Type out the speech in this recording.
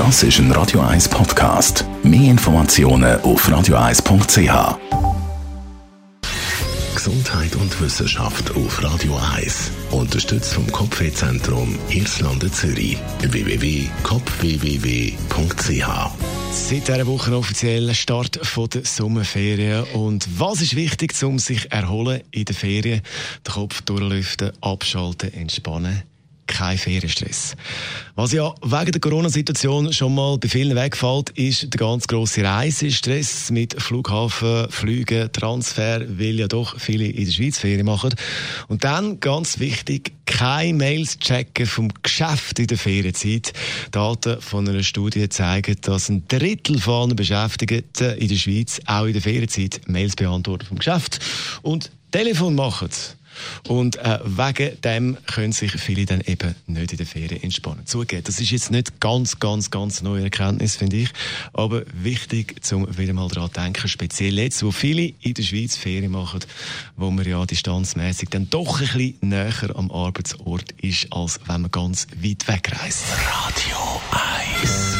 Das ist ein Radio 1 Podcast. Mehr Informationen auf radio1.ch. Gesundheit und Wissenschaft auf Radio 1. Unterstützt vom Kopfwehzentrum Irlande Zürich. www.kopfwww.ch Seit dieser Woche offiziell Start der Sommerferien. Und was ist wichtig, um sich erholen in den Ferien? Den Kopf durchlüften, abschalten, entspannen kein Ferienstress. Was ja wegen der Corona-Situation schon mal bei vielen wegfällt, ist der ganz grosse Reisestress mit Flughafen, Flügen, Transfer, weil ja doch viele in der Schweiz Ferien machen. Und dann, ganz wichtig, keine Mails checken vom Geschäft in der Ferienzeit. Daten von einer Studie zeigen, dass ein Drittel von Beschäftigten in der Schweiz auch in der Ferienzeit Mails beantworten vom Geschäft und Telefon machen. Und äh, wegen dem können sich viele dann eben nicht in der Ferien entspannen. Zugeben, das ist jetzt nicht ganz, ganz, ganz neue Erkenntnis, finde ich, aber wichtig, um wieder mal daran zu denken, speziell jetzt, wo viele in der Schweiz Ferien machen, wo man ja distanzmäßig dann doch ein bisschen näher am Arbeitsort ist, als wenn man ganz weit wegreist. Radio 1